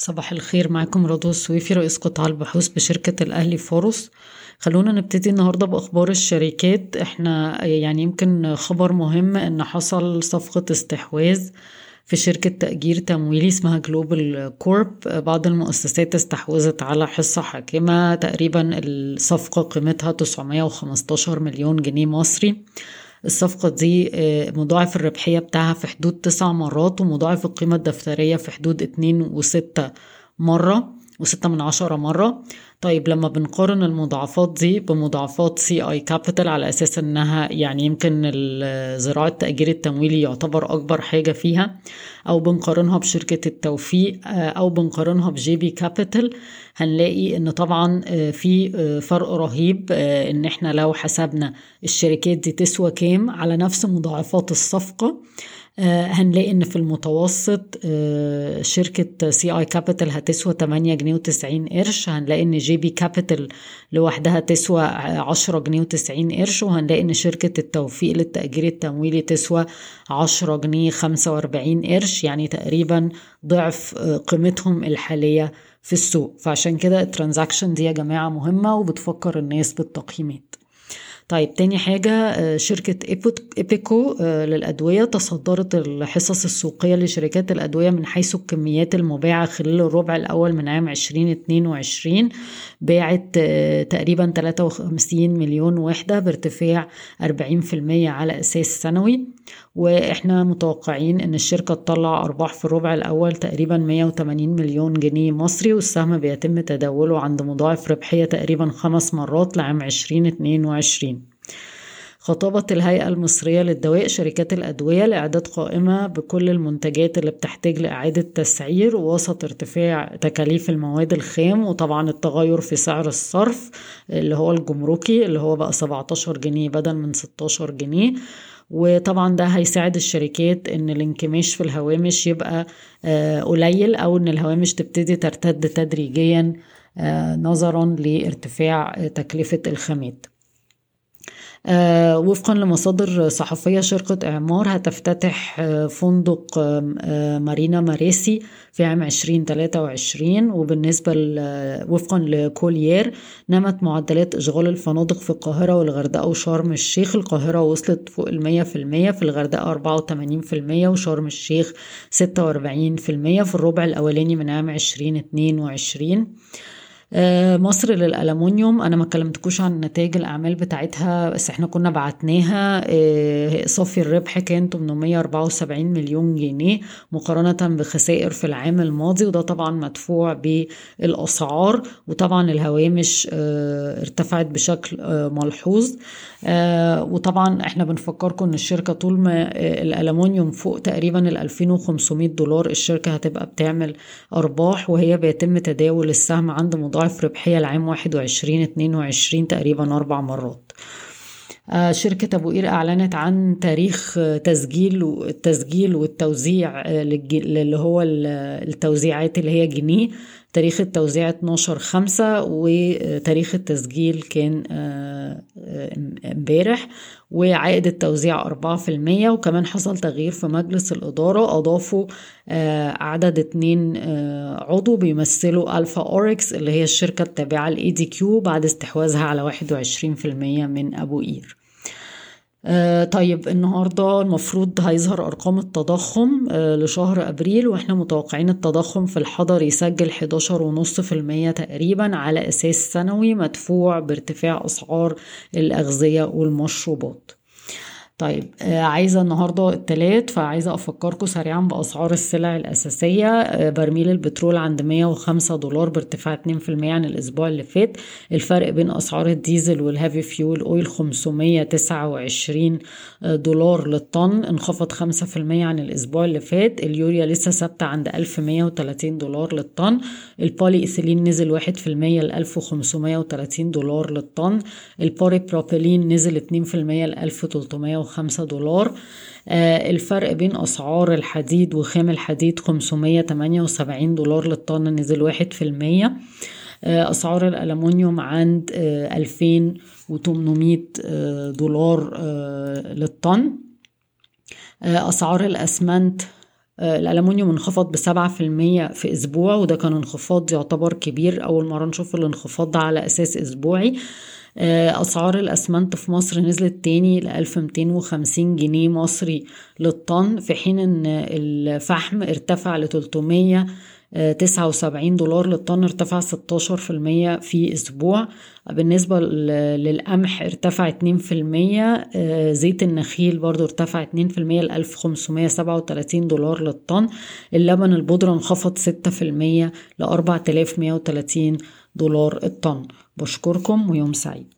صباح الخير معاكم رضوى السويفي رئيس قطاع البحوث بشركة الأهلي فاروس. خلونا نبتدي النهاردة بأخبار الشركات. إحنا يعني يمكن خبر مهم إن حصل صفقة استحواذ في شركة تأجير تمويلي اسمها Global Corp بعض المؤسسات استحوذت على حصة حاكمة. تقريبا الصفقة قيمتها 915 مليون جنيه مصري. الصفقة دي آه، مضاعف الربحية بتاعها في حدود تسع مرات ومضاعف القيمة الدفترية في حدود اتنين وستة مرة وستة من عشرة مرة. طيب لما بنقارن المضاعفات دي بمضاعفات CI Capital على أساس إنها يعني يمكن ذراع التأجير التمويلي يعتبر أكبر حاجة فيها أو بنقارنها بشركة التوفيق آه، أو بنقارنها ب GB Capital هنلاقي إن طبعا آه، في آه، فرق رهيب إن إحنا لو حسبنا الشركات دي تسوى كام على نفس مضاعفات الصفقة آه، هنلاقي إن في المتوسط شركة CI Capital هتسوى 8 جنيه و90 قرش هنلاقي إن GB Capital لوحدها تسوى 10 جنيه و90 قرش وهنلاقي إن شركة التوفيق للتأجير التمويلي تسوى 10 جنيه 45 قرش يعني تقريبا ضعف آه، قيمتهم الحالية في السوق. فعشان كده ال transaction دي يا جماعة مهمة وبتفكر الناس بالتقييمات. طيب تاني حاجة آه، شركة إيبيكو آه، للأدوية. تصدرت الحصص السوقية لشركات الأدوية من حيث الكميات المباعة خلال الربع الأول من عام 2022 باعت آه، تقريبا 53 مليون وحدة بارتفاع 40% على أساس سنوي. وإحنا متوقعين إن الشركة تطلع أرباح في الربع الأول تقريبا 180 مليون جنيه مصري والسهم بيتم تداوله عند مضاعف ربحية تقريبا خمس مرات لعام 2022 خطبت الهيئة المصرية للدواء شركات الأدوية لإعداد قائمة بكل المنتجات اللي بتحتاج لإعادة تسعير وسط ارتفاع تكاليف المواد الخام وطبعا التغير في سعر الصرف اللي هو الجمركي اللي هو بقى 17 جنيه بدل من 16 جنيه. وطبعا ده هيساعد الشركات إن الانكماش في الهوامش يبقى آه، قليل أو إن الهوامش تبتدي ترتد تدريجيا آه، نظرا لارتفاع تكلفة الخامات. وفقا لمصادر صحفية شركة إعمار هتفتتح آه، فندق آه، مارينا ماريسي في عام 2023 وبالنسبة وفقا لكوليير نمت معدلات إشغال الفنادق في القاهرة والغردقة وشرم الشيخ. القاهرة وصلت فوق المية في المية في الغردقة أربعة وتمانين في المية وشرم الشيخ ستة وأربعين في المية. في الربع الأولاني من عام عشرين اتنين وعشرين. آه، مصر للألمونيوم. أنا ما كلمتكوش عن نتائج الأعمال بتاعتها بس إحنا كنا بعتناها. آه، صافي الربح كان 874 مليون جنيه مقارنة بخسائر في العام الماضي وده طبعا مدفوع بالأسعار وطبعا الهوامش آه، ارتفعت بشكل ملحوظ. وطبعا إحنا بنفكركم إن الشركة طول ما الألمونيوم فوق تقريبا ال 2500 دولار الشركة هتبقى بتعمل أرباح وهي بيتم تداول السهم عند مضاعف ضعف ربحية العام واحد وعشرين اتنين وعشرين تقريبا أربع مرات. آه، شركة أبو قير أعلنت عن تاريخ تسجيل التسجيل والتوزيع آه، اللي هو التوزيعات اللي هي جنيه. تاريخ التوزيع 12 خمسة وتاريخ التسجيل كان آه، امبارح. وعائد التوزيع أربعة في المية وكمان حصل تغيير في مجلس الإدارة. أضافوا عدد اتنين عضو بيمثلوا Alpha Oryx اللي هي الشركة التابعة ل ADQ بعد استحواذها على واحد وعشرين في المية من أبو قير. آه طيب النهارده المفروض هيظهر أرقام التضخم آه لشهر أبريل وإحنا متوقعين التضخم في الحضر يسجل 11.5% تقريبا على أساس سنوي مدفوع بارتفاع أسعار الأغذية والمشروبات. طيب آه عايزة النهاردة التلات فعايزة أفكركم سريعا بأسعار السلع الأساسية. آه برميل البترول عند 105 دولار بارتفاع 2% عن الأسبوع اللي فات. الفرق بين أسعار الديزل وال heavy fuel oil 529 آه، دولار للطن انخفض 5% عن الأسبوع اللي فات. اليوريا لسه ثابتة عند 1130 دولار للطن. البولي إيثيلين نزل 1% ل 1530 دولار للطن. البوري بروبيلين نزل 2% ل 1300 وخمسة دولار. آه، الفرق بين أسعار الحديد وخام الحديد 578 دولار للطن نزل واحد في المية. آه، أسعار الألمونيوم عند 2800 آه، دولار للطن. أسعار الأسمنت الألمونيوم انخفض بسبعة في المية في أسبوع وده كان انخفاض يعتبر كبير. أول مرة نشوف الانخفاض ده على أساس أسبوعي. أسعار الأسمنت في مصر نزلت تاني ميتين وخمسين جنيه مصري للطن في حين إن الفحم ارتفع لتلتمية تسعة وسبعين دولار للطن ارتفع ستاشر في المية في أسبوع. بالنسبة للقمح ارتفع اتنين في المية زيت النخيل برضو ارتفع اتنين في المية لألف خمسمية سبعة وتلاتين دولار للطن. اللبن البودرة انخفض ستة في المية لأربع تلاف مية وتلاتين دولار الطن. بشكركم ويوم سعيد